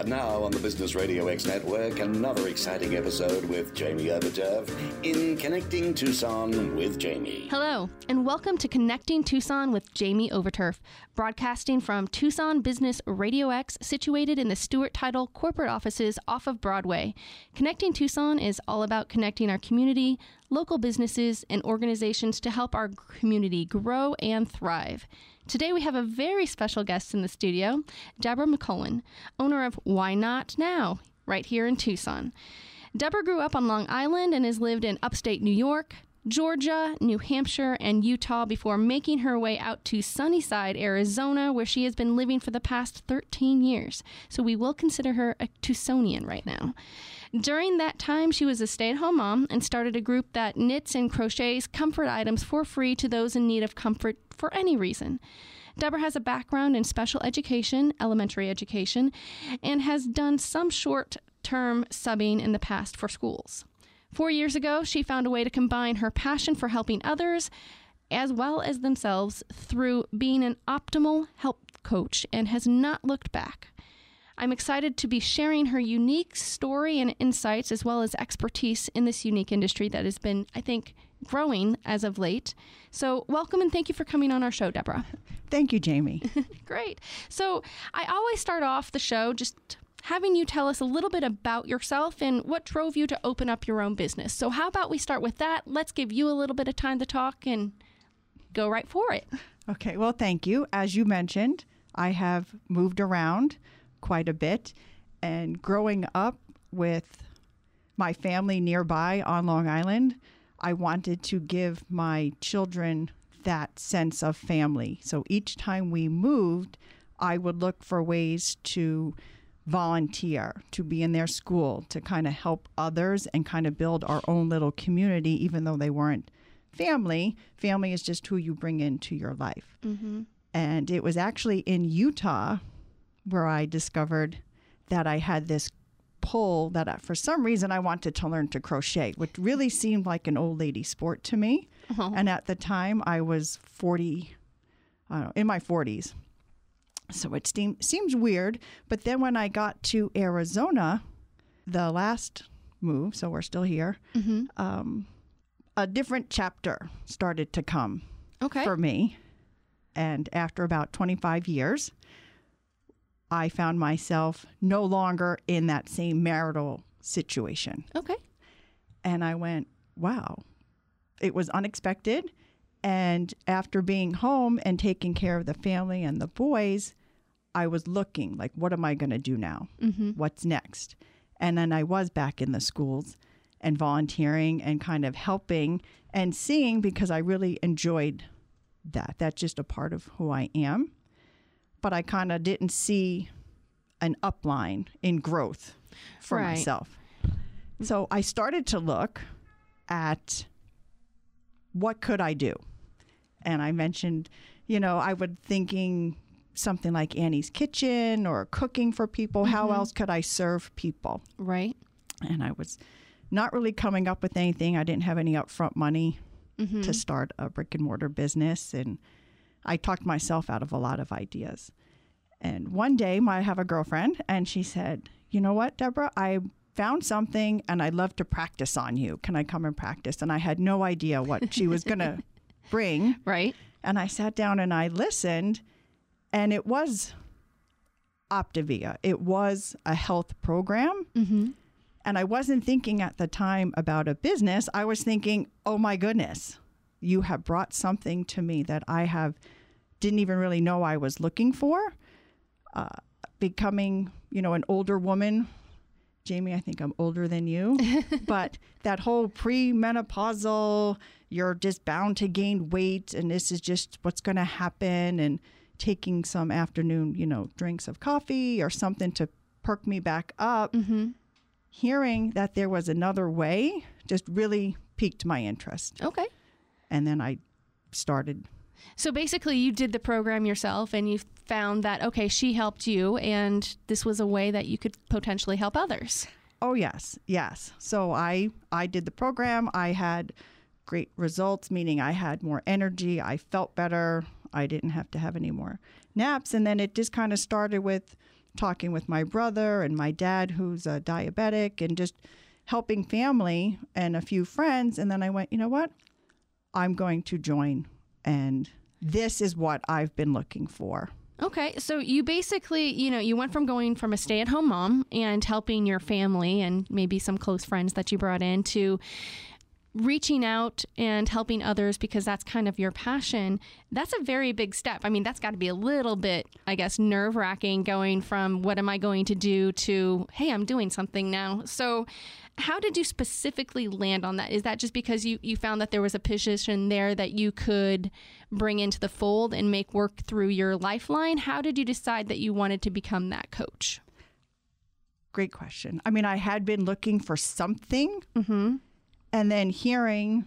And now on the Business Radio X network, another exciting episode with Jamie Overturf in Connecting Tucson with Jamie. Hello, and welcome to Connecting Tucson with Jamie Overturf, broadcasting from Tucson Business Radio X, situated in the Stewart Title corporate offices off of Broadway. Connecting Tucson is all about connecting our community, local businesses, and organizations to help our community grow and thrive. Today we have a very special guest in the studio, Deborah McCullen, owner of Why Knot Now, right here in Tucson. Deborah grew up on Long Island and has lived in upstate New York, Georgia, New Hampshire, and Utah before making her way out to Sunnyside, Arizona, where she has been living for the past 13 years. So we will consider her a Tucsonian right now. During that time, she was a stay at home mom and started a group that knits and crochets comfort items for free to those in need of comfort for any reason. Deborah has a background in special education, elementary education, and has done some short term subbing in the past for schools. Four years ago, she found a way to combine her passion for helping others as well as themselves through being an optimal health coach and has not looked back. I'm excited to be sharing her unique story and insights as well as expertise in this unique industry that has been, I think, growing as of late. So, welcome and thank you for coming on our show, Deborah. Thank you, Jamie. Great. So, I always start off the show just having you tell us a little bit about yourself and what drove you to open up your own business. So, how about we start with that? Let's give you a little bit of time to talk and go right for it. Okay, well, thank you. As you mentioned, I have moved around quite a bit, and growing up with my family nearby on Long Island, I wanted to give my children that sense of family. So each time we moved, I would look for ways to volunteer, to be in their school, to kind of help others and kind of build our own little community, even though they weren't family. Family is just who you bring into your life. Mm-hmm. And it was actually in Utah where I discovered that I had this pull that I, for some reason I wanted to learn to crochet, which really seemed like an old lady sport to me. Uh-huh. And at the time, I was 40, know, in my 40s. So it seem, seems weird. But then when I got to Arizona, the last move, so we're still here, mm-hmm. um, a different chapter started to come okay. for me. And after about 25 years, I found myself no longer in that same marital situation. Okay. And I went, wow, it was unexpected. And after being home and taking care of the family and the boys, I was looking like, what am I going to do now? Mm-hmm. What's next? And then I was back in the schools and volunteering and kind of helping and seeing because I really enjoyed that. That's just a part of who I am but I kind of didn't see an upline in growth for right. myself. So I started to look at what could I do? And I mentioned, you know, I would thinking something like Annie's Kitchen or cooking for people. Mm-hmm. How else could I serve people? Right. And I was not really coming up with anything. I didn't have any upfront money mm-hmm. to start a brick and mortar business and I talked myself out of a lot of ideas. And one day, I have a girlfriend, and she said, You know what, Deborah? I found something and I'd love to practice on you. Can I come and practice? And I had no idea what she was going to bring. Right. And I sat down and I listened, and it was Optavia, it was a health program. Mm-hmm. And I wasn't thinking at the time about a business. I was thinking, oh my goodness, you have brought something to me that I have didn't even really know I was looking for. Uh, becoming, you know, an older woman. Jamie, I think I'm older than you, but that whole premenopausal, you're just bound to gain weight, and this is just what's going to happen, and taking some afternoon, you know, drinks of coffee or something to perk me back up. Mm-hmm. Hearing that there was another way just really piqued my interest. Okay and then I started. So basically, you did the program yourself, and you found that okay, she helped you, and this was a way that you could potentially help others. Oh yes, yes. So I I did the program. I had great results, meaning I had more energy. I felt better. I didn't have to have any more naps, and then it just kind of started with talking with my brother and my dad, who's a diabetic, and just helping family and a few friends. And then I went, you know what? I'm going to join. And this is what I've been looking for. Okay, so you basically, you know, you went from going from a stay at home mom and helping your family and maybe some close friends that you brought in to reaching out and helping others because that's kind of your passion, that's a very big step. I mean, that's got to be a little bit, I guess, nerve wracking going from what am I going to do to, hey, I'm doing something now. So, how did you specifically land on that? Is that just because you, you found that there was a position there that you could bring into the fold and make work through your lifeline? How did you decide that you wanted to become that coach? Great question. I mean, I had been looking for something. Mm-hmm and then hearing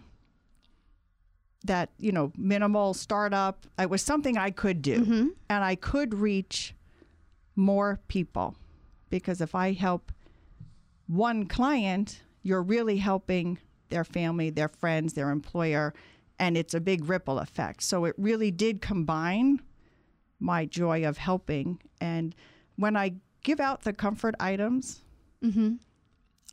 that you know minimal startup it was something i could do. Mm-hmm. and i could reach more people because if i help one client you're really helping their family their friends their employer and it's a big ripple effect. So it really did combine my joy of helping. And when i give out the comfort items mm-hmm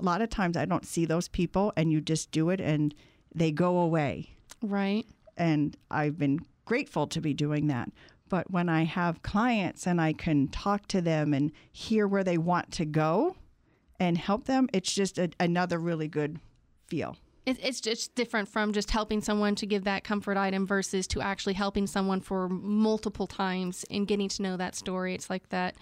a lot of times I don't see those people and you just do it and they go away. Right. And I've been grateful to be doing that. But when I have clients and I can talk to them and hear where they want to go and help them, it's just a, another really good feel. It's just different from just helping someone to give that comfort item versus to actually helping someone for multiple times and getting to know that story. It's like that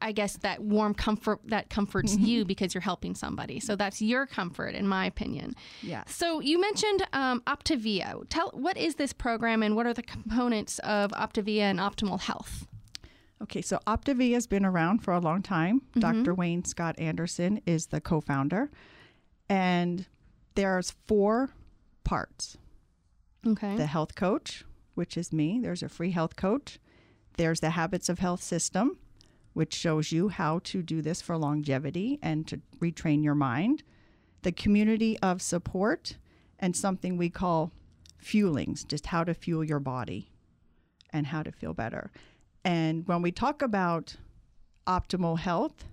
I guess that warm comfort that comforts mm-hmm. you because you're helping somebody. So that's your comfort, in my opinion. Yeah. So you mentioned um, Optavia. Tell what is this program and what are the components of Optavia and Optimal Health? Okay, so Optavia has been around for a long time. Mm-hmm. Dr. Wayne Scott Andersen is the co-founder, and there's four parts. Okay. The health coach, which is me. There's a free health coach. There's the habits of health system which shows you how to do this for longevity and to retrain your mind, the community of support, and something we call fuelings, just how to fuel your body and how to feel better. And when we talk about optimal health,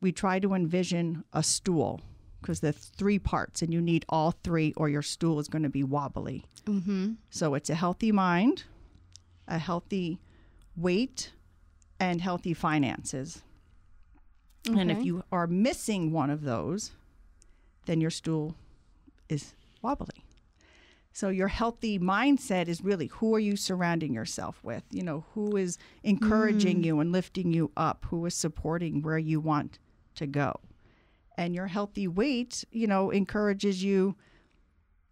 we try to envision a stool because there's three parts and you need all three or your stool is going to be wobbly. Mm-hmm. So it's a healthy mind, a healthy weight, and healthy finances. Okay. And if you are missing one of those, then your stool is wobbly. So your healthy mindset is really who are you surrounding yourself with? You know, who is encouraging mm. you and lifting you up? Who is supporting where you want to go? And your healthy weight, you know, encourages you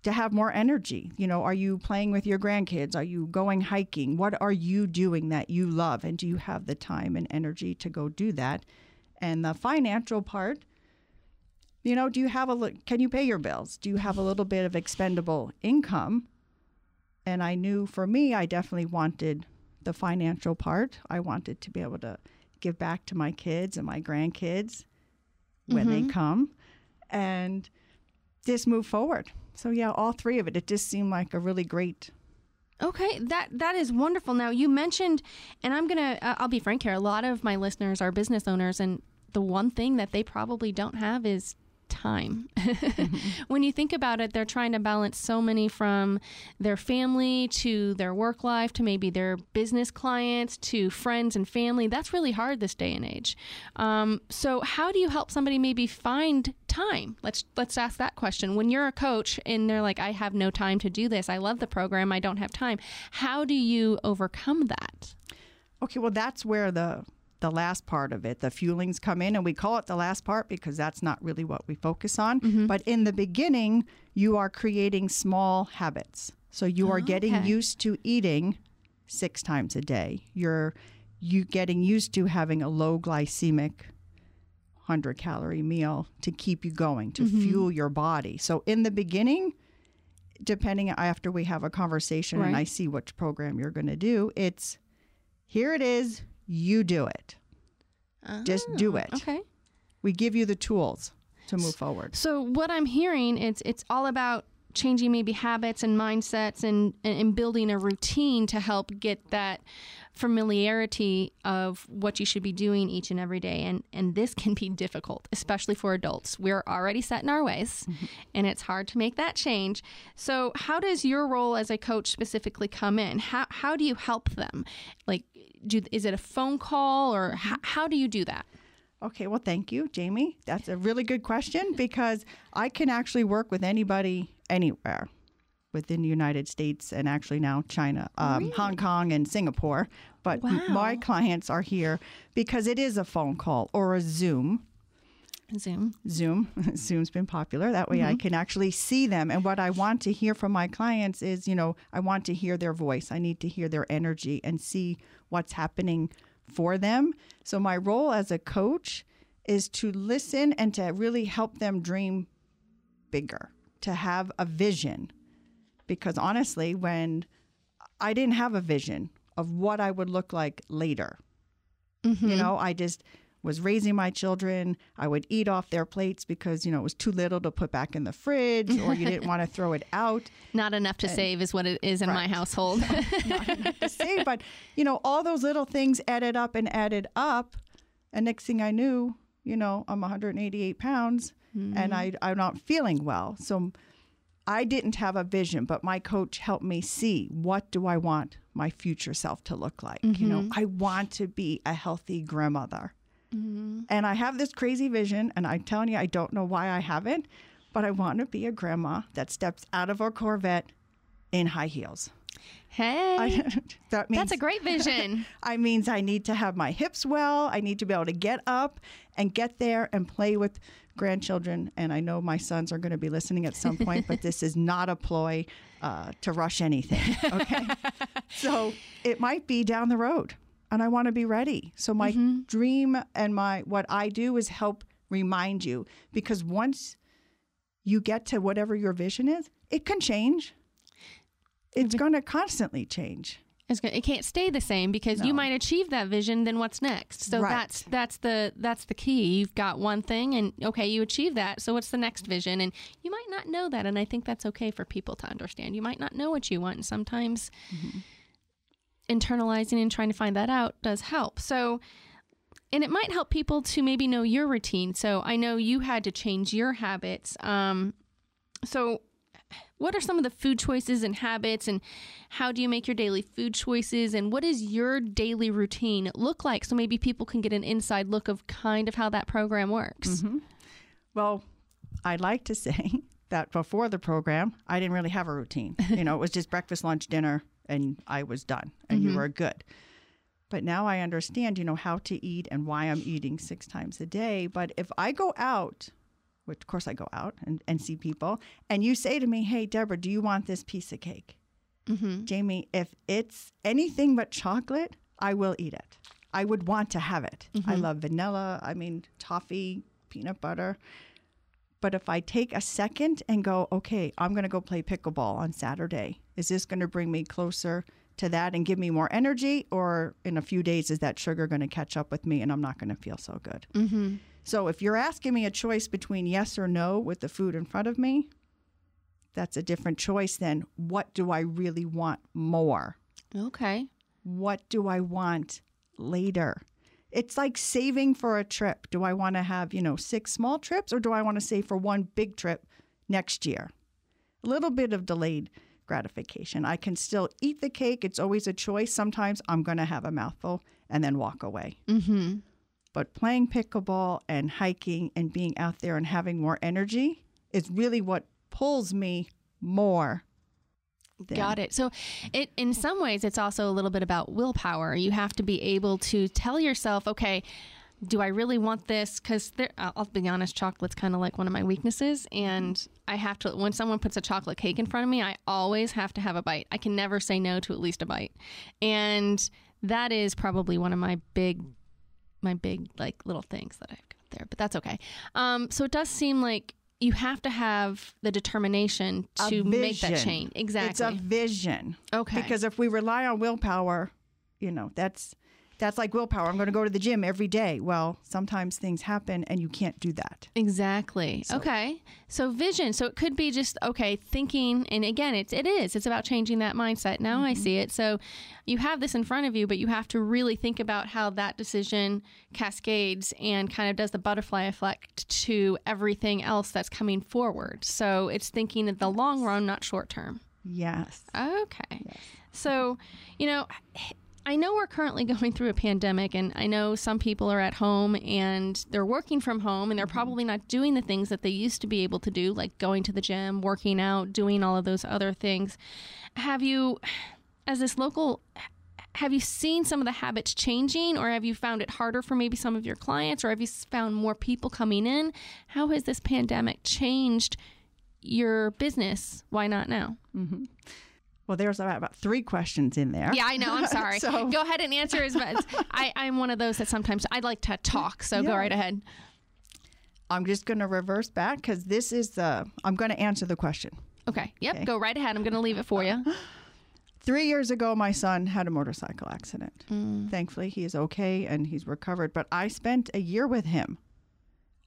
to have more energy. You know, are you playing with your grandkids? Are you going hiking? What are you doing that you love? And do you have the time and energy to go do that? And the financial part, you know, do you have a can you pay your bills? Do you have a little bit of expendable income? And I knew for me, I definitely wanted the financial part. I wanted to be able to give back to my kids and my grandkids when mm-hmm. they come and just move forward so yeah, all three of it. It just seemed like a really great. Okay, that that is wonderful. Now you mentioned, and I'm gonna uh, I'll be frank here. A lot of my listeners are business owners, and the one thing that they probably don't have is time. mm-hmm. When you think about it, they're trying to balance so many from their family to their work life to maybe their business clients to friends and family. That's really hard this day and age. Um, so, how do you help somebody maybe find time? Let's let's ask that question. When you're a coach and they're like, "I have no time to do this. I love the program. I don't have time." How do you overcome that? Okay, well, that's where the the last part of it. The fuelings come in, and we call it the last part because that's not really what we focus on. Mm-hmm. But in the beginning, you are creating small habits. So you are oh, getting used to eating six times a day. You're you getting used to having a low glycemic 100 calorie meal to keep you going, to mm-hmm. fuel your body. So in the beginning, depending after we have a conversation right. and I see which program you're going to do, it's here it is, you do it. Just do oh, it. Okay. We give you the tools to move forward. So what I'm hearing it's it's all about changing maybe habits and mindsets and, and building a routine to help get that familiarity of what you should be doing each and every day. And and this can be difficult especially for adults. We're already set in our ways mm-hmm. and it's hard to make that change. So how does your role as a coach specifically come in? How, how do you help them? Like do, is it a phone call or mm-hmm. how, how do you do that? Okay, well, thank you, Jamie. That's a really good question because I can actually work with anybody anywhere within the United States and actually now China, um, really? Hong Kong, and Singapore. But wow. my clients are here because it is a phone call or a Zoom. Zoom. Zoom. Zoom's been popular. That way mm-hmm. I can actually see them. And what I want to hear from my clients is, you know, I want to hear their voice. I need to hear their energy and see what's happening for them. So, my role as a coach is to listen and to really help them dream bigger, to have a vision. Because honestly, when I didn't have a vision of what I would look like later, mm-hmm. you know, I just was raising my children. I would eat off their plates because, you know, it was too little to put back in the fridge or you didn't want to throw it out. Not enough to and, save is what it is in right. my household. not enough to save, but, you know, all those little things added up and added up. And next thing I knew, you know, I'm 188 pounds mm-hmm. and I, I'm not feeling well. So I didn't have a vision, but my coach helped me see what do I want my future self to look like. Mm-hmm. You know, mm-hmm. I want to be a healthy grandmother. Mm-hmm. And I have this crazy vision, and I'm telling you, I don't know why I haven't, but I want to be a grandma that steps out of a Corvette in high heels. Hey, that means, that's a great vision. I means I need to have my hips well. I need to be able to get up and get there and play with grandchildren. And I know my sons are going to be listening at some point, but this is not a ploy uh, to rush anything. Okay, so it might be down the road and I want to be ready. So my mm-hmm. dream and my what I do is help remind you because once you get to whatever your vision is, it can change. It's going to constantly change. Gonna, it can't stay the same because no. you might achieve that vision. Then what's next? So right. that's that's the that's the key. You've got one thing, and okay, you achieve that. So what's the next vision? And you might not know that, and I think that's okay for people to understand. You might not know what you want, and sometimes. Mm-hmm internalizing and trying to find that out does help. So, and it might help people to maybe know your routine. So, I know you had to change your habits. Um, so, what are some of the food choices and habits, and how do you make your daily food choices, and what does your daily routine look like? So, maybe people can get an inside look of kind of how that program works. Mm-hmm. Well, I'd like to say that before the program, I didn't really have a routine. You know, it was just breakfast, lunch, dinner, and I was done and mm-hmm. you were good. But now I understand, you know, how to eat and why I'm eating six times a day. But if I go out, which of course I go out and, and see people, and you say to me, Hey, Deborah, do you want this piece of cake? Mm-hmm. Jamie, if it's anything but chocolate, I will eat it. I would want to have it. Mm-hmm. I love vanilla, I mean, toffee, peanut butter. But if I take a second and go, okay, I'm going to go play pickleball on Saturday, is this going to bring me closer to that and give me more energy? Or in a few days, is that sugar going to catch up with me and I'm not going to feel so good? Mm-hmm. So if you're asking me a choice between yes or no with the food in front of me, that's a different choice than what do I really want more? Okay. What do I want later? It's like saving for a trip. Do I want to have, you know, six small trips or do I want to save for one big trip next year? A little bit of delayed gratification. I can still eat the cake. It's always a choice. Sometimes I'm going to have a mouthful and then walk away. Mm-hmm. But playing pickleball and hiking and being out there and having more energy is really what pulls me more. Got it. So, it in some ways, it's also a little bit about willpower. You have to be able to tell yourself, okay, do I really want this? Because I'll be honest, chocolate's kind of like one of my weaknesses, and I have to. When someone puts a chocolate cake in front of me, I always have to have a bite. I can never say no to at least a bite, and that is probably one of my big, my big like little things that I've got there. But that's okay. Um, so it does seem like you have to have the determination to make that change. Exactly. It's a vision. Okay. Because if we rely on willpower, you know, that's that's like willpower. I'm going to go to the gym every day. Well, sometimes things happen and you can't do that. Exactly. okay. So vision. So it could be just okay thinking, and again, it's it is. It's about changing that mindset. Now I mm-hmm. see it. So you have this in front of you, but you have to really think about how that decision cascades and kind of does the butterfly effect to everything else that's coming forward. So it's thinking in the long run, not short term. Yes. Okay. So, you know, I know we're currently going through a pandemic, and I know some people are at home and they're working from home and they're mm-hmm. probably not doing the things that they used to be able to do, like going to the gym, working out, doing all of those other things. Have you, as this local, have you seen some of the habits changing, or have you found it harder for maybe some of your clients, or have you found more people coming in? How has this pandemic changed your business? Why not now? Mm-hmm. Well, there's about, about three questions in there. Yeah, I know. I'm sorry. So- go ahead and answer as much. I, I'm one of those that sometimes I'd like to talk, so go right ahead. I'm just going to reverse back because this is the, I'm going to answer the question. Okay. Yep. Okay. Go right ahead. I'm going to leave it for you. Three years ago, my son had a motorcycle accident. Mm. Thankfully, he is okay and he's recovered. But I spent a year with him.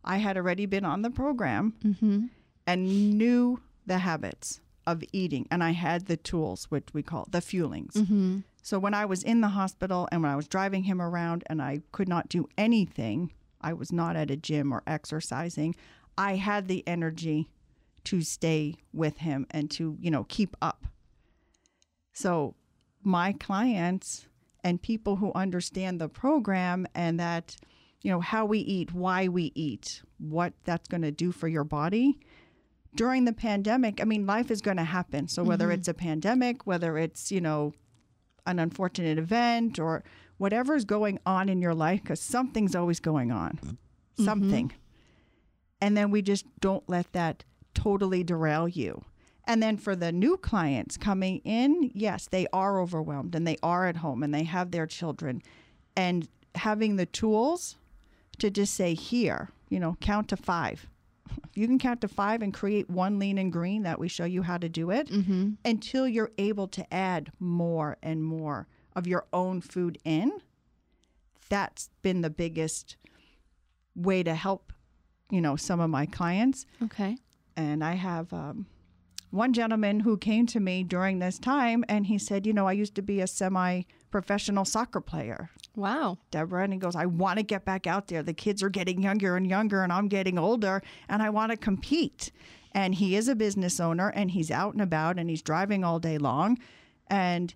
I had already been on the program mm-hmm. and knew the habits of eating, and I had the tools, which we call the fuelings. Mm-hmm. So when I was in the hospital and when I was driving him around and I could not do anything, I was not at a gym or exercising. I had the energy to stay with him and to, you know, keep up. So, my clients and people who understand the program and that, you know, how we eat, why we eat, what that's going to do for your body during the pandemic, I mean, life is going to happen. So, whether mm-hmm. it's a pandemic, whether it's, you know, an unfortunate event or whatever's going on in your life, because something's always going on, mm-hmm. something. And then we just don't let that totally derail you. And then for the new clients coming in, yes, they are overwhelmed and they are at home and they have their children. And having the tools to just say, here, you know, count to five. If you can count to five and create one lean and green, that we show you how to do it until you're able to add more and more of your own food in. That's been the biggest way to help, you know, some of my clients Okay. and I have um, one gentleman who came to me during this time, and he said, "You know, I used to be a semi-professional soccer player, Wow. Deborah." And he goes, "I want to get back out there. The kids are getting younger and younger, and I'm getting older, and I want to compete." And he is a business owner, and he's out and about, and he's driving all day long, and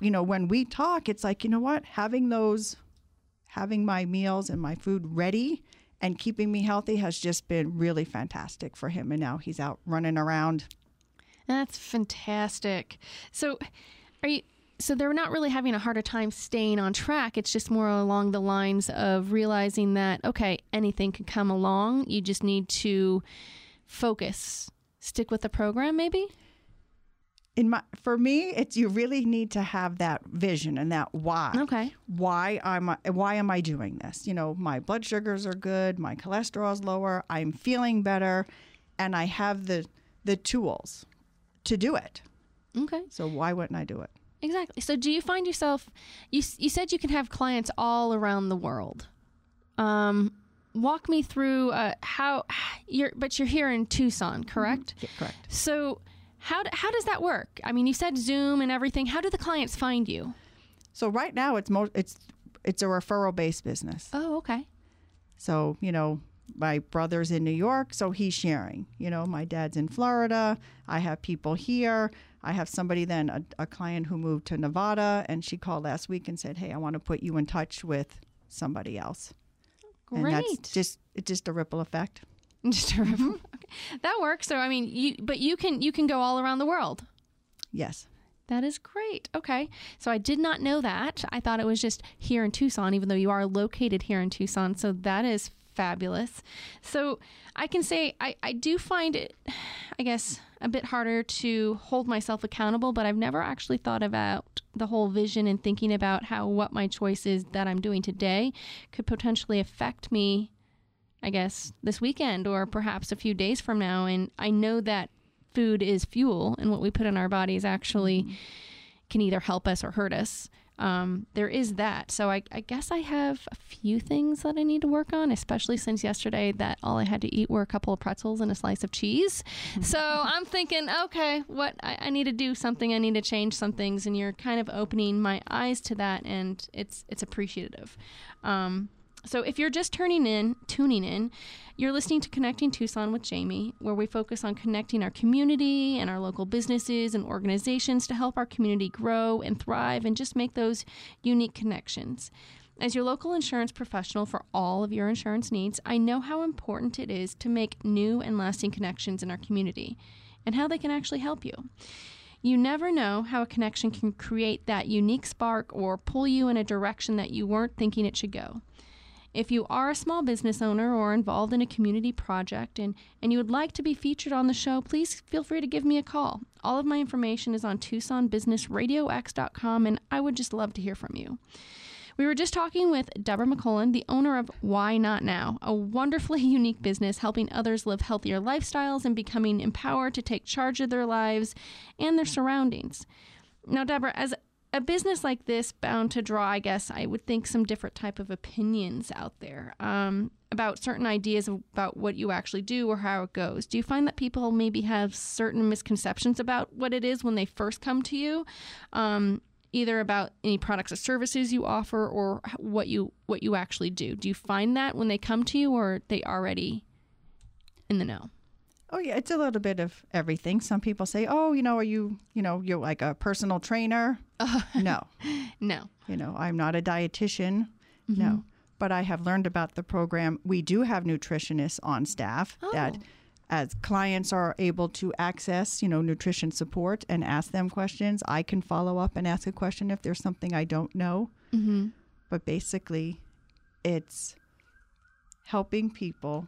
you know, when we talk, it's like, you know what, having those having my meals and my food ready and keeping me healthy has just been really fantastic for him. And now he's out running around. That's fantastic. So, are you? So they're not really having a harder time staying on track. It's just more along the lines of realizing that okay, anything can come along. You just need to focus, stick with the program, maybe. In my, for me, it's you really need to have that vision and that why. Okay. Why am I, why am I doing this? You know, my blood sugars are good, my cholesterol is lower, I'm feeling better, and I have the the tools to do it. Okay. So why wouldn't I do it? Exactly. So, do you find yourself? You you said you can have clients all around the world. Um, walk me through uh, how you're, but you're here in Tucson, correct? Yeah, correct. So, how d- how does that work? I mean, you said Zoom and everything. How do the clients find you? So right now it's mo- it's it's a referral based business. Oh, okay. So, you know, my brother's in New York, so he's sharing. You know, my dad's in Florida. I have people here. I have somebody then, a, a client who moved to Nevada, and she called last week and said, Hey, I want to put you in touch with somebody else. Great. And that's just it's just a ripple effect. Just a ripple. Mm-hmm. okay. that works. So, I mean, you but you can you can go all around the world. Yes. That is great. Okay. So I did not know that. I thought it was just here in Tucson, even though you are located here in Tucson. So that is fabulous. So I can say I, I do find it, I guess, a bit harder to hold myself accountable, but I've never actually thought about the whole vision and thinking about how what my choices that I'm doing today could potentially affect me I guess, this weekend or perhaps a few days from now. And I know that food is fuel, and what we put in our bodies actually mm-hmm. can either help us or hurt us. Um, there is that. So I, I guess I have a few things that I need to work on, especially since yesterday that all I had to eat were a couple of pretzels and a slice of cheese. so I'm thinking, okay, what I, I need to do something. I need to change some things, and you're kind of opening my eyes to that, and it's it's appreciative. Um, so if you're just turning in, tuning in, you're listening to Connecting Tucson with Jamie, where we focus on connecting our community and our local businesses and organizations to help our community grow and thrive and just make those unique connections. As your local insurance professional for all of your insurance needs, I know how important it is to make new and lasting connections in our community and how they can actually help you. You never know how a connection can create that unique spark or pull you in a direction that you weren't thinking it should go. If you are a small business owner or involved in a community project and, and you would like to be featured on the show, please feel free to give me a call. All of my information is on TucsonBusinessRadioX.com, and I would just love to hear from you. We were just talking with Deborah McCullen, the owner of Why Knot Now, a wonderfully unique business helping others live healthier lifestyles and becoming empowered to take charge of their lives and their surroundings. Now, Deborah, as a business like this bound to draw i guess i would think some different type of opinions out there um, about certain ideas about what you actually do or how it goes. Do you find that people maybe have certain misconceptions about what it is when they first come to you? Um, either about any products or services you offer or what you what you actually do. Do you find that when they come to you or they already in the know Oh yeah, it's a little bit of everything. Some people say, "Oh, you know, are you, you know, you're like a personal trainer?" Uh, no, no. You know, I'm not a dietitian. Mm-hmm. No, but I have learned about the program. We do have nutritionists on staff oh. that, as clients are able to access, you know, nutrition support and ask them questions. I can follow up and ask a question if there's something I don't know. Mm-hmm. But basically, it's helping people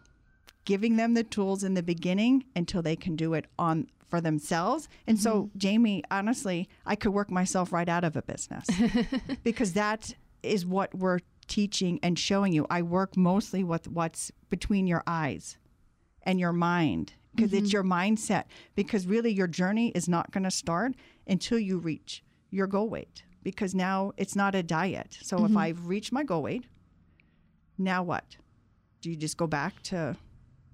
giving them the tools in the beginning until they can do it on for themselves. And mm-hmm. so, Jamie, honestly, I could work myself right out of a business because that is what we're teaching and showing you. I work mostly with what's between your eyes and your mind because mm-hmm. it's your mindset. Because really, your journey is not going to start until you reach your goal weight because now it's not a diet. So, mm-hmm. if I've reached my goal weight, now what? Do you just go back to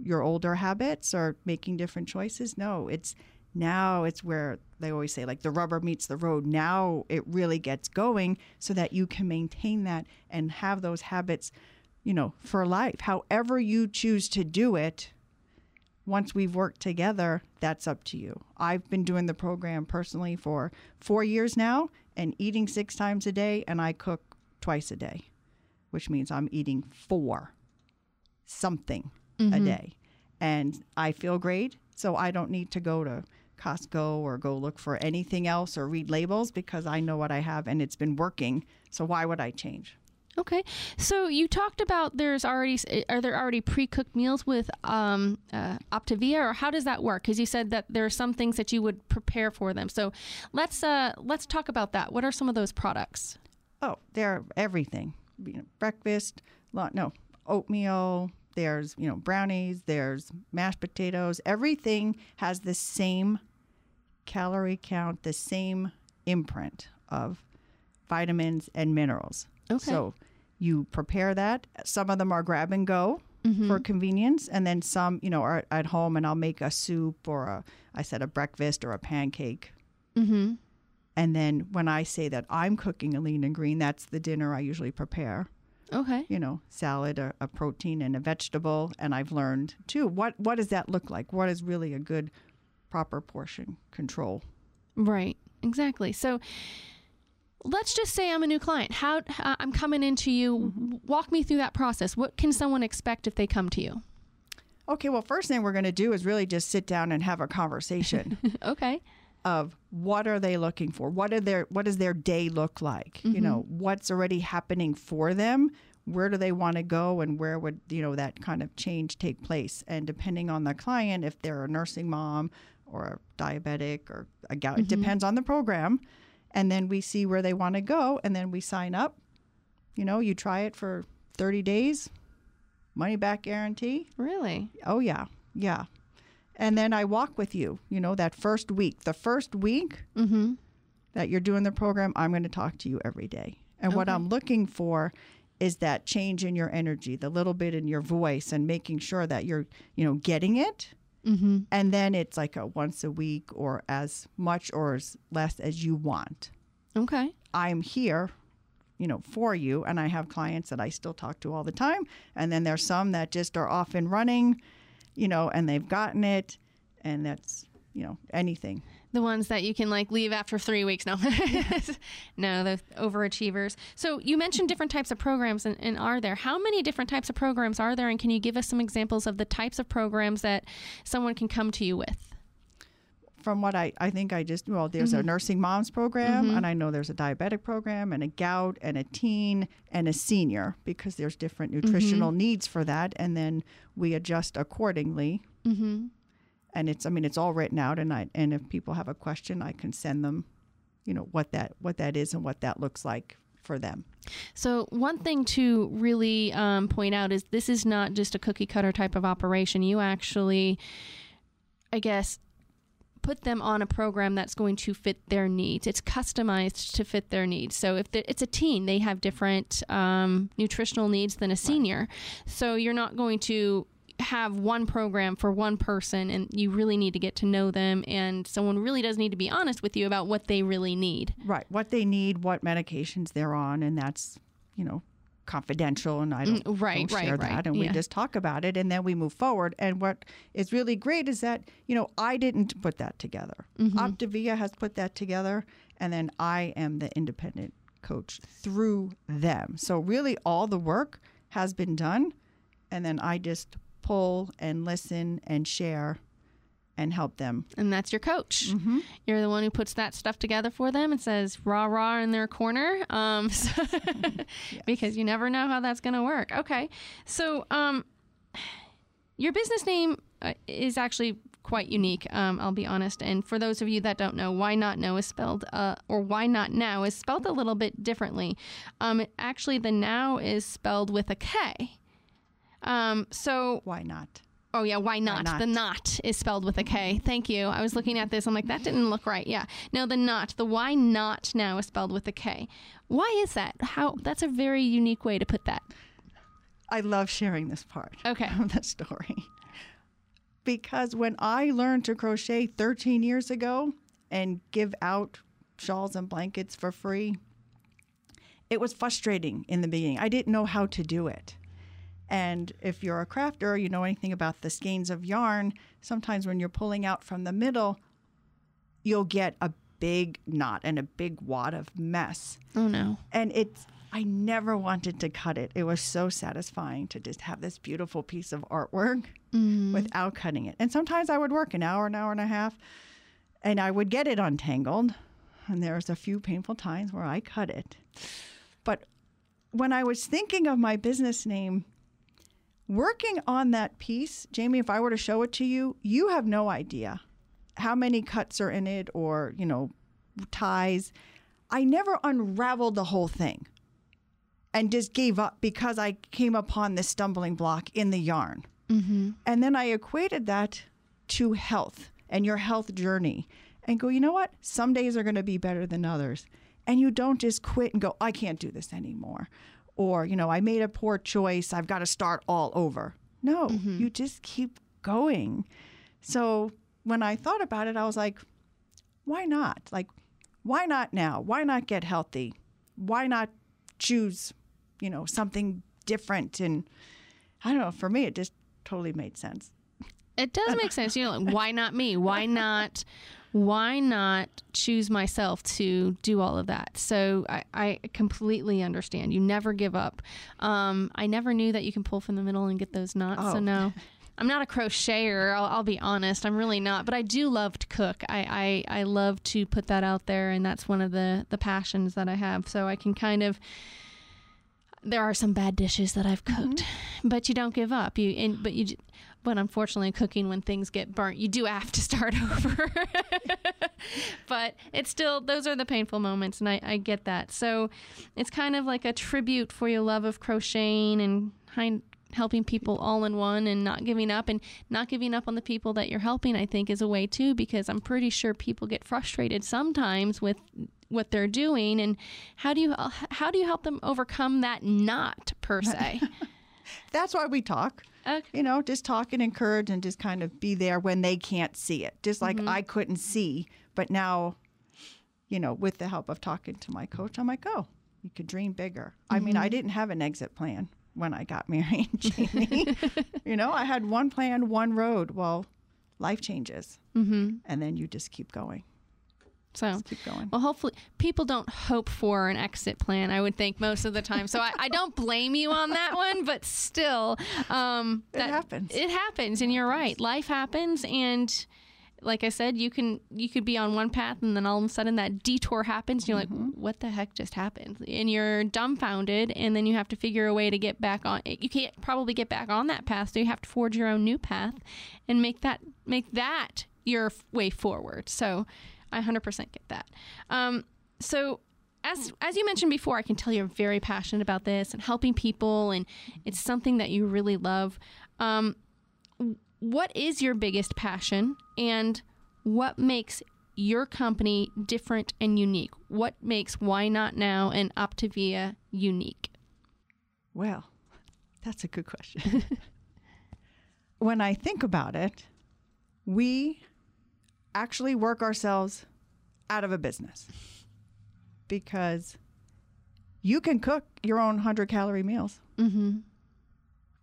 your older habits or making different choices. No, it's now it's where they always say like the rubber meets the road. Now it really gets going so that you can maintain that and have those habits, you know, for life. However you choose to do it, once we've worked together, that's up to you. I've been doing the program personally for 4 years now and eating 6 times a day and I cook twice a day, which means I'm eating 4 something mm-hmm. a day. And I feel great. So I don't need to go to Costco or go look for anything else or read labels because I know what I have and it's been working. So why would I change? Okay, so you talked about there's already are there already pre-cooked meals with um, uh, Optavia, or how does that work? Because you said that there are some things that you would prepare for them. So let's uh, let's talk about that. What are some of those products? Oh, they're everything. You know, breakfast, no oatmeal, there's you know brownies there's mashed potatoes. Everything has the same calorie count the same imprint of vitamins and minerals. Okay. So you prepare that. Some of them are grab and go mm-hmm. for convenience and then some you know are at home and i'll make a soup or a i said a breakfast or a pancake. Mm-hmm. and then when i say that i'm cooking a lean and green that's the dinner i usually prepare Okay. You know, salad, a, a, protein, and a vegetable. And I've learned too what what does that look like? What is really a good, proper portion control? Right. Exactly. So. Let's just say I'm a new client. How uh, I'm coming into you. Mm-hmm. Walk me through that process. What can someone expect if they come to you? Okay, well, first thing we're going to do is really just sit down and have a conversation. okay of what are they looking for? What are their what does their day look like? Mm-hmm. you know what's already happening for them? Where do they want to go and where would you know that kind of change take place? And depending on the client if they're a nursing mom or a diabetic or a gout mm-hmm. it depends on the program. And then we see where they want to go and then we sign up. You know you try it for 30 days money back guarantee. Really? Oh yeah. Yeah and then I walk with you, you know, that first week. The first week, mm-hmm. that you're doing the program, I'm going to talk to you every day. And what I'm looking for is that change in your energy, the little bit in your voice, and making sure that you're, you know, getting it. Mm-hmm. And then it's like a once a week or as much or as less as you want. Okay. I'm here, you know, for you. And I have clients that I still talk to all the time. And then there's some that just are off and running, you know, and they've gotten it. And that's, you know, anything. The ones that you can like leave after three weeks. No, no, the overachievers. So you mentioned different types of programs, and, and are there? How many different types of programs are there? And can you give us some examples of the types of programs that someone can come to you with? From what I, I think I just, well, there's a nursing moms program, Mhm. and I know there's a diabetic program, and a gout, and a teen, and a senior, because there's different nutritional needs for that. And then we adjust accordingly. Mm-hmm. and it's i mean it's all written out and i and if people have a question i can send them you know what that what that is and what that looks like for them So one thing to really um, point out is this is not just a cookie cutter type of operation. You actually, I guess, put them on a program that's going to fit their needs. It's customized to fit their needs. So if it's a teen, they have different um, nutritional needs than a senior. So you're not going to have one program for one person and you really need to get to know them and someone really does need to be honest with you about what they really need. right what they need what medications they're on and that's you know confidential and i don't, Mm, right, don't share right. that and we just talk about it and then we move forward and what is really great is that you know i didn't put that together Mm-hmm. optavia has put that together and then i am the independent coach through them so really all the work has been done and then i just pull and listen and share and help them and that's your coach. Mm-hmm. You're the one who puts that stuff together for them and says rah rah in their corner, um, so- because you never know how that's going to work. Okay, so um, your business name uh, is actually quite unique. Um, I'll be honest, and for those of you that don't know, why not know is spelled, uh, or why not now is spelled a little bit differently. Um, actually, the now is spelled with a K. Um, so why not Oh yeah, why not? not? The not is spelled with a K. Mm-hmm. Thank you. I was looking at this. I'm like, that didn't look right. Yeah. No, the not. The why not now is spelled with a K. Why is that? How? That's a very unique way to put that. I love sharing this part Okay. of the story. Because when I learned to crochet 13 years ago and give out shawls and blankets for free, it was frustrating in the beginning. I didn't know how to do it. And if you're a crafter, you know anything about the skeins of yarn, sometimes when you're pulling out from the middle, you'll get a big knot and a big wad of mess Oh no. and it's I never wanted to cut it. It was so satisfying to just have this beautiful piece of artwork mm-hmm. without cutting it. And sometimes I would work an hour, an hour and a half, and I would get it untangled. And there's a few painful times where I cut it. But when I was thinking of my business name, working on that piece, Jamie, if I were to show it to you, you have no idea how many cuts are in it or, you know, ties. I never unraveled the whole thing and just gave up because I came upon this stumbling block in the yarn. Mm-hmm. And then I equated that to health and your health journey and go, you know what? Some days are going to be better than others. And you don't just quit and go, I can't do this anymore. Or, you know, I made a poor choice. I've got to start all over. No, mm-hmm. you just keep going. So when I thought about it, I was like, why not? Like, why not now? Why not get healthy? Why not choose, you know, something different? And I don't know. For me, it just totally made sense. It does make sense. You know, like, why not me? Why not? Why not choose myself to do all of that? So I, I completely understand. You never give up. Um, I never knew that you can pull from the middle and get those knots. Oh. So no. I'm not a crocheter. I'll, I'll be honest. I'm really not. But I do love to cook. I, I, I love to put that out there, and that's one of the the passions that I have. So I can kind of there are some bad dishes that I've cooked, but you don't give up. You and but you, but unfortunately, cooking when things get burnt, you do have to start over. but it's still those are the painful moments, and I, I get that. So it's kind of like a tribute for your love of crocheting and hind, helping people all in one, and not giving up, and not giving up on the people that you're helping. I think is a way too, because I'm pretty sure people get frustrated sometimes with what they're doing and how do you how do you help them overcome that not per se That's why we talk. Okay. You know, just talk and encourage and just kind of be there when they can't see it. Just like I couldn't see, but now, you know, with the help of talking to my coach, I'm like, oh, you could dream bigger. I mean, I didn't have an exit plan when I got married, Jamie. you know, I had one plan, one road. Well, life changes. Mm-hmm. And then you just keep going. So Just keep going. well hopefully people don't hope for an exit plan i would think most of the time so i, I don't blame you on that one but still um It that- happens. it happens and you're right life happens and like i said you can you could be on one path and then all of a sudden that detour happens and you're Mm-hmm. like what the heck just happened and you're dumbfounded and then you have to figure a way to get back on you can't probably get back on that path so you have to forge your own new path and make that make that your way forward so i 100% get that um, so as as you mentioned before, I can tell you're very passionate about this and helping people, and it's something that you really love. Um, what is your biggest passion, and what makes your company different and unique? What makes Why Knot Now and Optavia unique? Well, that's a good question. when I think about it, we actually work ourselves out of a business because you can cook your own 100 calorie meals. Mm-hmm.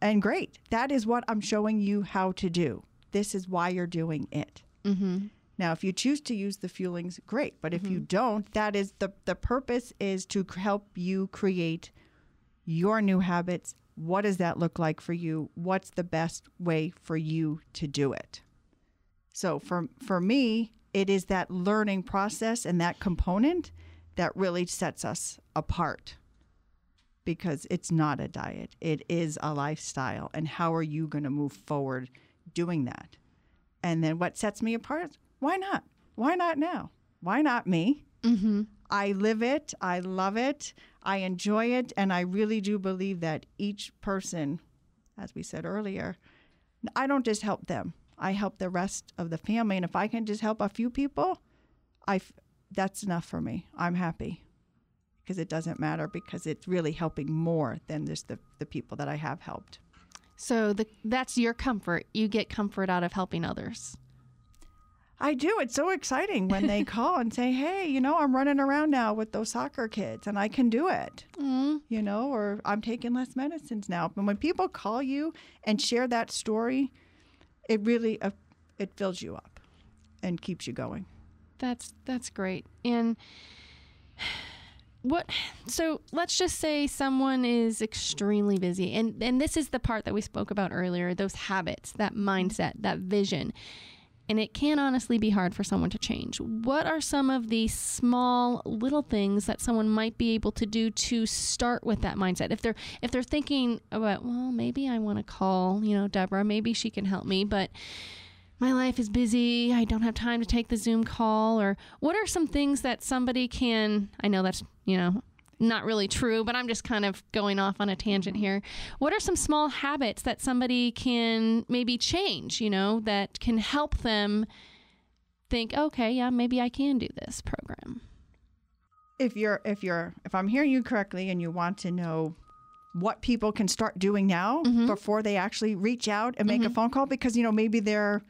And great. That is what I'm showing you how to do. This is why you're doing it. Mm-hmm. Now, if you choose to use the fuelings, great. But if you don't, that is the the purpose is to help you create your new habits. What does that look like for you? What's the best way for you to do it? So for for me, it is that learning process and that component that really sets us apart. Because it's not a diet. It is a lifestyle. And how are you going to move forward doing that? And then what sets me apart? Why not? Why not now? Why not me? Mm-hmm. I live it. I love it. I enjoy it. And I really do believe that each person, as we said earlier, I don't just help them, I help the rest of the family. And if I can just help a few people, I that's enough for me. I'm happy because it doesn't matter because it's really helping more than just the, the people that I have helped. So the, that's your comfort. You get comfort out of helping others. I do. It's so exciting when they call and say, "Hey, you know, I'm running around now with those soccer kids, and I can do it." Mm. You know, or I'm taking less medicines now. And when people call you and share that story, it really uh, it fills you up and keeps you going. That's that's great. And what so let's just say someone is extremely busy and and this is the part that we spoke about earlier, those habits, that mindset, that vision. And it can honestly be hard for someone to change. What are some of the small little things that someone might be able to do to start with that mindset? If they're if they're thinking about, well, maybe I want to call, you know, Deborah, maybe she can help me, but my life is busy. I don't have time to take the Zoom call. Or what are some things that somebody can? I know that's, you know, not really true, but I'm just kind of going off on a tangent here. What are some small habits that somebody can maybe change, you know, that can help them think, okay, yeah, maybe I can do this program? If you're if you're if I'm hearing you correctly and you want to know what people can start doing now mm-hmm. before they actually reach out and make a mm-hmm. phone call because you know maybe they're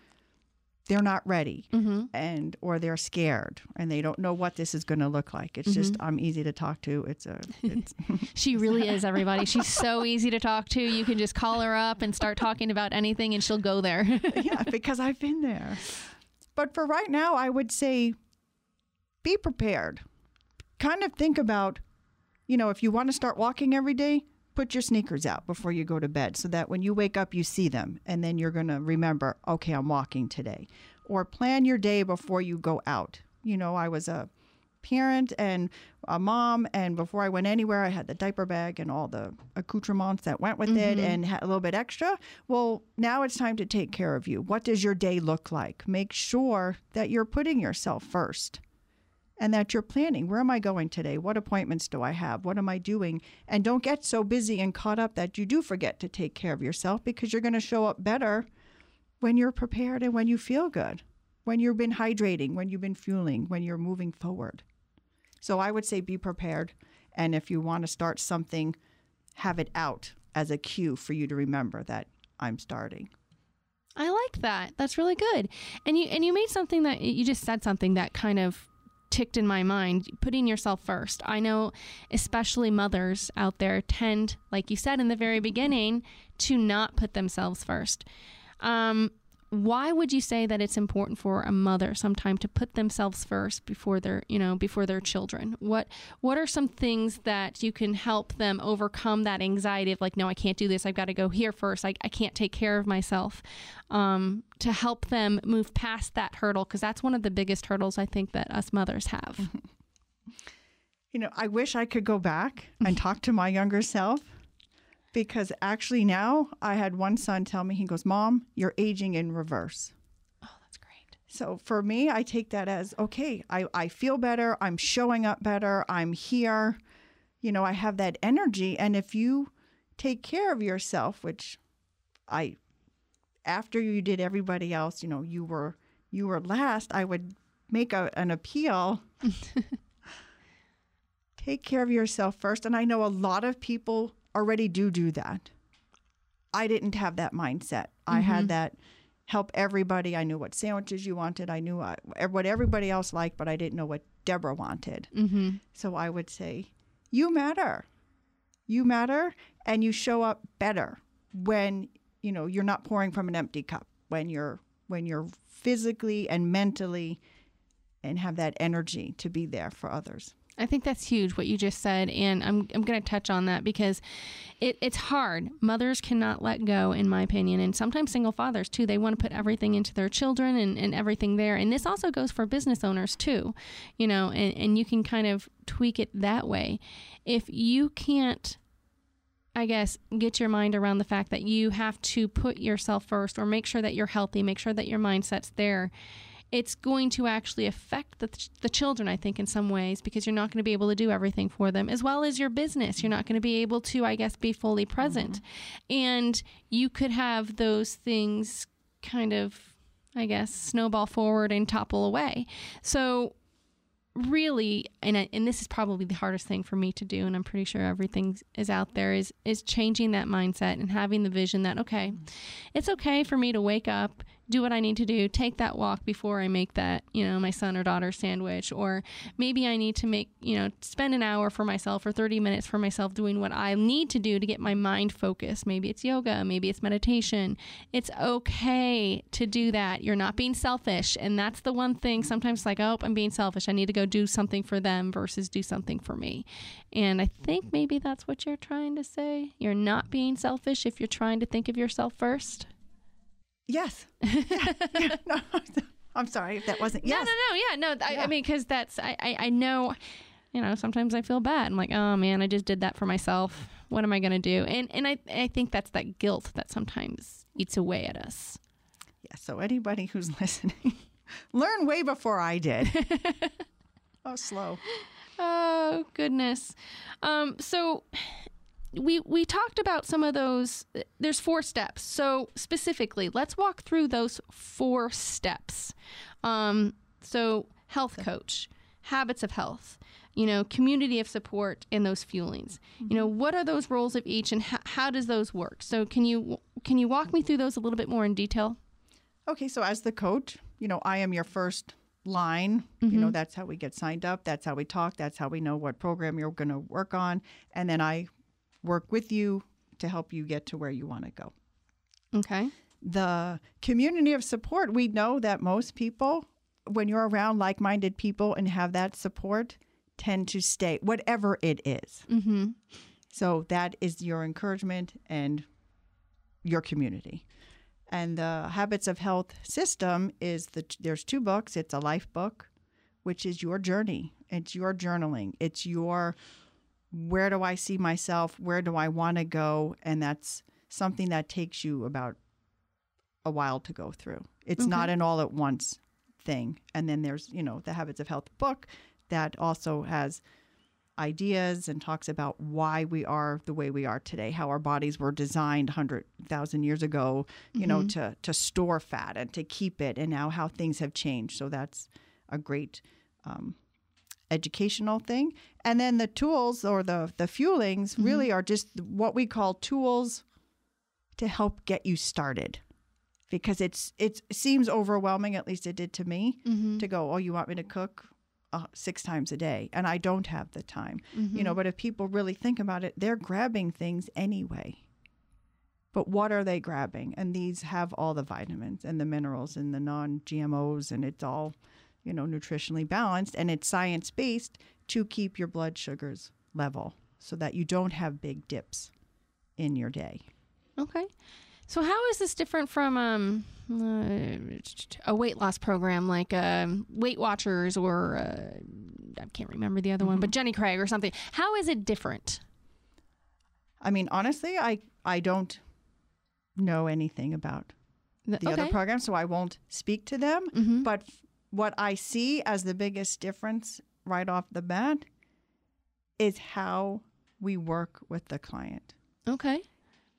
they're not ready Mm-hmm. and or they're scared and they don't know what this is going to look like. It's just I'm easy to talk to. It's a it's She really is, everybody. She's so easy to talk to. You can just call her up and start talking about anything, and she'll go there. yeah, because I've been there. But for right now, I would say be prepared. Kind of think about, you know, if you want to start walking every day, put your sneakers out before you go to bed so that when you wake up, you see them and then you're going to remember, okay, I'm walking today. Or plan your day before you go out. You know, I was a parent and a mom, and before I went anywhere, I had the diaper bag and all the accoutrements that went with it mm-hmm. and had a little bit extra. Well, now it's time to take care of you. What does your day look like? Make sure that you're putting yourself first and that you're planning where am I going today? What appointments do I have? What am I doing? And don't get so busy and caught up that you do forget to take care of yourself because you're going to show up better when you're prepared and when you feel good, when you've been hydrating, when you've been fueling, when you're moving forward. So I would say be prepared. And if you want to start something, have it out as a cue for you to remember that I'm starting. I like that. That's really good. And you and you made something that you just said something that kind of ticked in my mind putting yourself first. I know especially mothers out there tend like you said in the very beginning to not put themselves first. Um, why would you say that it's important for a mother sometime to put themselves first before their you know before their children? What what are some things that you can help them overcome that anxiety of like no i can't do this. I've got to go here first. I, I can't take care of myself um, to help them move past that hurdle? Because that's one of the biggest hurdles i think that us mothers have. You know i wish i could go back and talk to my younger self because actually now I had one son tell me, he goes, Mom, you're aging in reverse. Oh, that's great. So for me, I take that as okay, I, I feel better. I'm showing up better. I'm here. You know, I have that energy. And if you take care of yourself, which I, after you did everybody else, you know, you were you were last, I would make a, an appeal. take care of yourself first. And I know a lot of people already do do that. I didn't have that mindset. Mm-hmm. I had that help everybody. I knew what sandwiches you wanted. I knew what everybody else liked, but I didn't know what Deborah wanted. Mm-hmm. So I would say, you matter. You matter, and you show up better when you know you're not pouring from an empty cup. When you're when you're physically and mentally and have that energy to be there for others. I think that's huge what you just said, and I'm I'm going to touch on that because it, it's hard. Mothers cannot let go, in my opinion, and sometimes single fathers too. They want to put everything into their children and, and everything there, and this also goes for business owners too, you know. And and you can kind of tweak it that way. If you can't I guess, get your mind around the fact that you have to put yourself first or make sure that you're healthy, make sure that your mindset's there it's going to actually affect the, the children, I think, in some ways, because you're not going to be able to do everything for them, as well as your business. You're not going to be able to, I guess, be fully present. Mm-hmm. And you could have those things kind of, I guess, snowball forward and topple away. So, really and and this is probably the hardest thing for me to do and I'm pretty sure everything is out there is is changing that mindset and having the vision that okay it's okay for me to wake up do what I need to do, take that walk before I make that, you know, my son or daughter sandwich. Or maybe I need to make, you know, spend an hour for myself or 30 minutes for myself doing what I need to do to get my mind focused. Maybe it's yoga, maybe it's meditation. It's okay to do that. You're not being selfish. And that's the one thing sometimes like, oh, I'm being selfish. I need to go do something for them versus do something for me. And I think maybe that's what you're trying to say. You're not being selfish if you're trying to think of yourself first. Yes. yeah, yeah, no, I'm sorry if that wasn't. Yes. No, no, no. Yeah, no. I, yeah. I mean, because that's I, I, I know. You know, sometimes I feel bad. I'm like, oh man, I just did that for myself. What am I going to do? And and I I think that's that guilt that sometimes eats away at us. Yeah. So anybody who's listening, learn way before I did. oh, slow. Oh goodness. Um. So we we talked about some of those there's four steps so specifically let's walk through those four steps um, so health coach habits of health you know community of support and those fuelings mm-hmm. you know what are those roles of each and how, how does those work so can you can you walk me through those a little bit more in detail okay so as the coach you know i am your first line. Mm-hmm. You know, mm-hmm. that's how we get signed up. That's how we talk. That's how we know what program you're going to work on. And then I work with you to help you get to where you want to go. Okay. The community of support, we know that most people, when you're around like minded people and have that support, tend to stay, whatever it is. Mm-hmm. So that is your encouragement and your community. And the Habits of Health system is the there's two books. It's a life book, which is your journey. It's your journaling. It's your where do I see myself? Where do I want to go? And that's something that takes you about a while to go through. It's okay. not an all at once thing. And then there's, you know, the Habits of Health book that also has ideas and talks about why we are the way we are today, how our bodies were designed 100,000 years ago, you mm-hmm. know, to, to store fat and to keep it, and now how things have changed. So that's a great um, educational thing. And then the tools or the the fuelings Mm-hmm. really are just what we call tools to help get you started. Because it's it seems overwhelming, at least it did to me, Mm-hmm. to go, oh, you want me to cook uh, six times a day, and I don't have the time, Mm-hmm. you know. But if people really think about it, they're grabbing things anyway. But what are they grabbing? And these have all the vitamins and the minerals and the non-GMOs, and it's all, you know, nutritionally balanced, and it's science-based to keep your blood sugars level, so that you don't have big dips in your day. Okay. So how is this different from um, uh, a weight loss program like um, Weight Watchers or uh, I can't remember the other one, but Jenny Craig or something? How is it different? I mean, honestly, I I don't know anything about The- the other okay. programs, so I won't speak to them. Mhm. But f- what I see as the biggest difference right off the bat is how we work with the client Okay.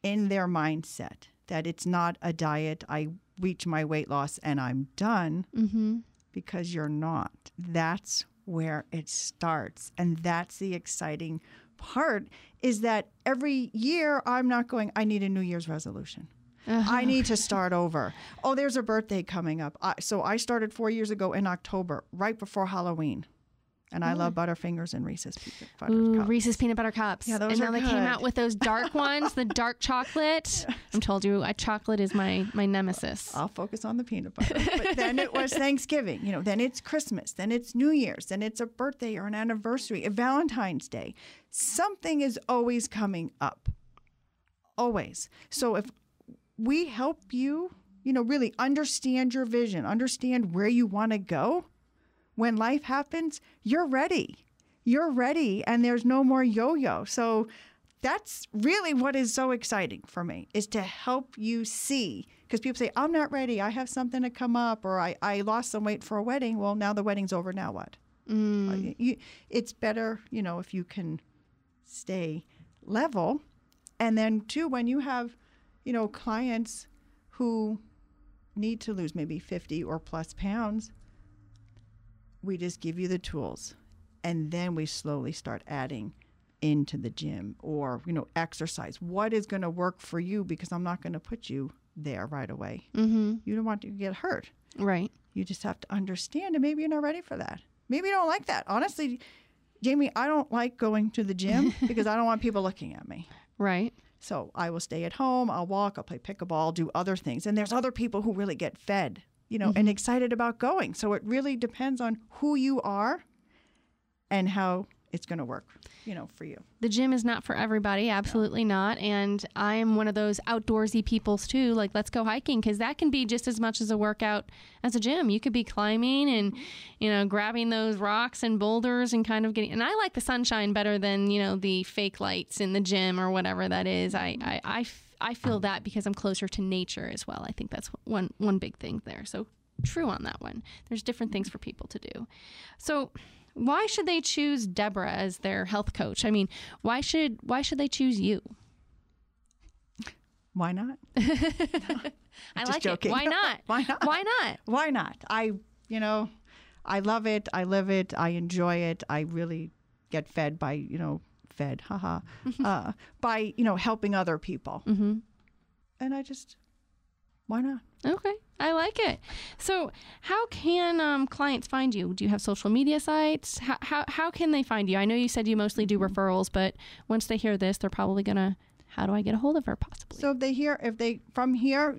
in their mindset that it's not a diet, I reach my weight loss and I'm done Mm-hmm. because you're not. That's where it starts. And that's the exciting part is that every year I'm not going, I need a New Year's resolution. I need to uh-huh. start over. Oh, there's a birthday coming up. I, so I started four years ago in October, right before Halloween. And I love Butterfingers and Reese's peanut butter Ooh, cups. Reese's peanut butter cups. Yeah, those and now are they came out with those dark ones, the dark chocolate. I'm told you, I, chocolate is my my nemesis. I'll focus on the peanut butter. But then it was Thanksgiving, you know, then it's Christmas, then it's New Year's, then it's a birthday or an anniversary, a Valentine's Day. Something is always coming up. Always. So if we help you, you know, really understand your vision, understand where you want to go, when life happens, you're ready. You're ready and there's no more yo-yo. So that's really what is so exciting for me is to help you see because people say i'm not ready i have something to come up or I, I lost some weight for a wedding well now the wedding's over now what Mm. Uh, you, it's better you know if you can stay level and then too when you have you know clients who need to lose maybe 50 or plus pounds we just give you the tools. And then we slowly start adding into the gym or you know exercise. What is going to work for you? Because i'm not going to put you there right away. Mm-hmm. you don't want to get hurt. Right. you just have to understand and maybe you're not ready for that. Maybe you don't like that. Honestly jamie i don't like going to the gym because i don't want people looking at me. Right. So i will stay at home i'll walk i'll play pickleball do other things. And there's other people who really get fed you know and mm-hmm. excited about going. So it really depends on who you are and how it's going to work you know for you. The gym is not for everybody absolutely not and i am one of those outdoorsy peoples too like let's go hiking because that can be just as much as a workout as a gym. You could be climbing and mm-hmm. you know grabbing those rocks and boulders and kind of getting and i like the sunshine better than you know the fake lights in the gym or whatever that is. I mm-hmm. i, I, f- I feel that because i'm closer to nature as well. I think that's one one big thing there. So true on that one. There's different things mm-hmm. for people to do. So why should they choose Deborah as their health coach? I mean, why should why should they choose you? why not I Just like joking. it. Why not? Why not? Why not? why not i you know i love it i live it i enjoy it i really get fed by you know fed haha uh, by you know helping other people Mm-hmm. and i just why not Okay, I like it. So, how can um, clients find you? Do you have social media sites? How, how how can they find you? I know you said you mostly do referrals, but once they hear this, they're probably gonna. How do I get a hold of her? Possibly. so if they hear if they from here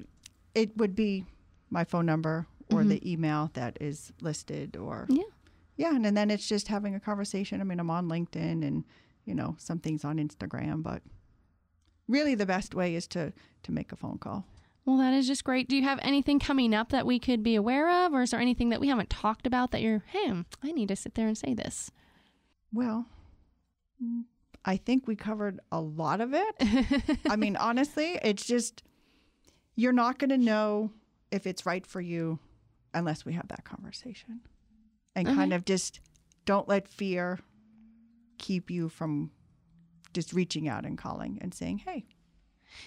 it would be my phone number or the email that is listed or Yeah. yeah and, and then it's just having a conversation i mean i'm on linkedin and you know some things on instagram but really the best way is to to make a phone call Well, that is just great. Do you have anything coming up that we could be aware of, or is there anything that we haven't talked about that you're, hey, I need to sit there and say this? Well, I think we covered a lot of it. I mean, honestly, it's just you're not going to know if it's right for you unless we have that conversation. And mm-hmm. kind of just don't let fear keep you from just reaching out and calling and saying, "Hey,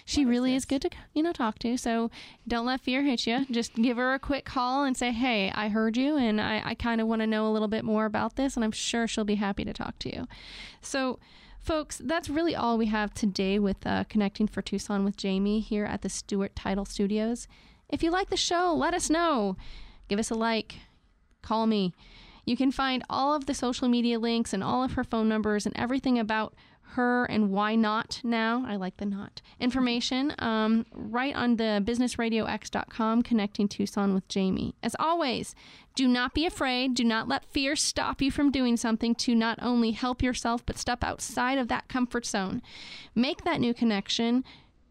She really is good to you know talk to. So don't let fear hit you. Just give her a quick call and say, "Hey, I heard you, and I, I kind of want to know a little bit more about this." And I'm sure she'll be happy to talk to you. So. Folks, that's really all we have today with uh, Connecting for Tucson with Jamie here at the Stewart Title Studios. If you like the show, let us know. Give us a like. Call me. You can find all of the social media links and all of her phone numbers and everything about her and Why Knot Now. I like the not information um, right on the businessradiox.com connecting Tucson with Jamie. As always, do not be afraid. Do not let fear stop you from doing something to not only help yourself, but step outside of that comfort zone. Make that new connection.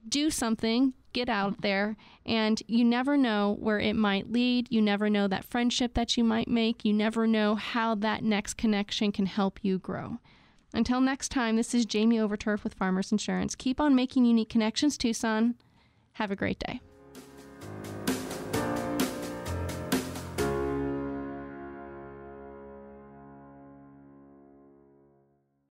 Do something. Get out there. And you never know where it might lead. You never know that friendship that you might make. You never know how that next connection can help you grow. Until next time, this is Jamie Overturf with Farmers Insurance. Keep on making unique connections, Tucson. Have a great day.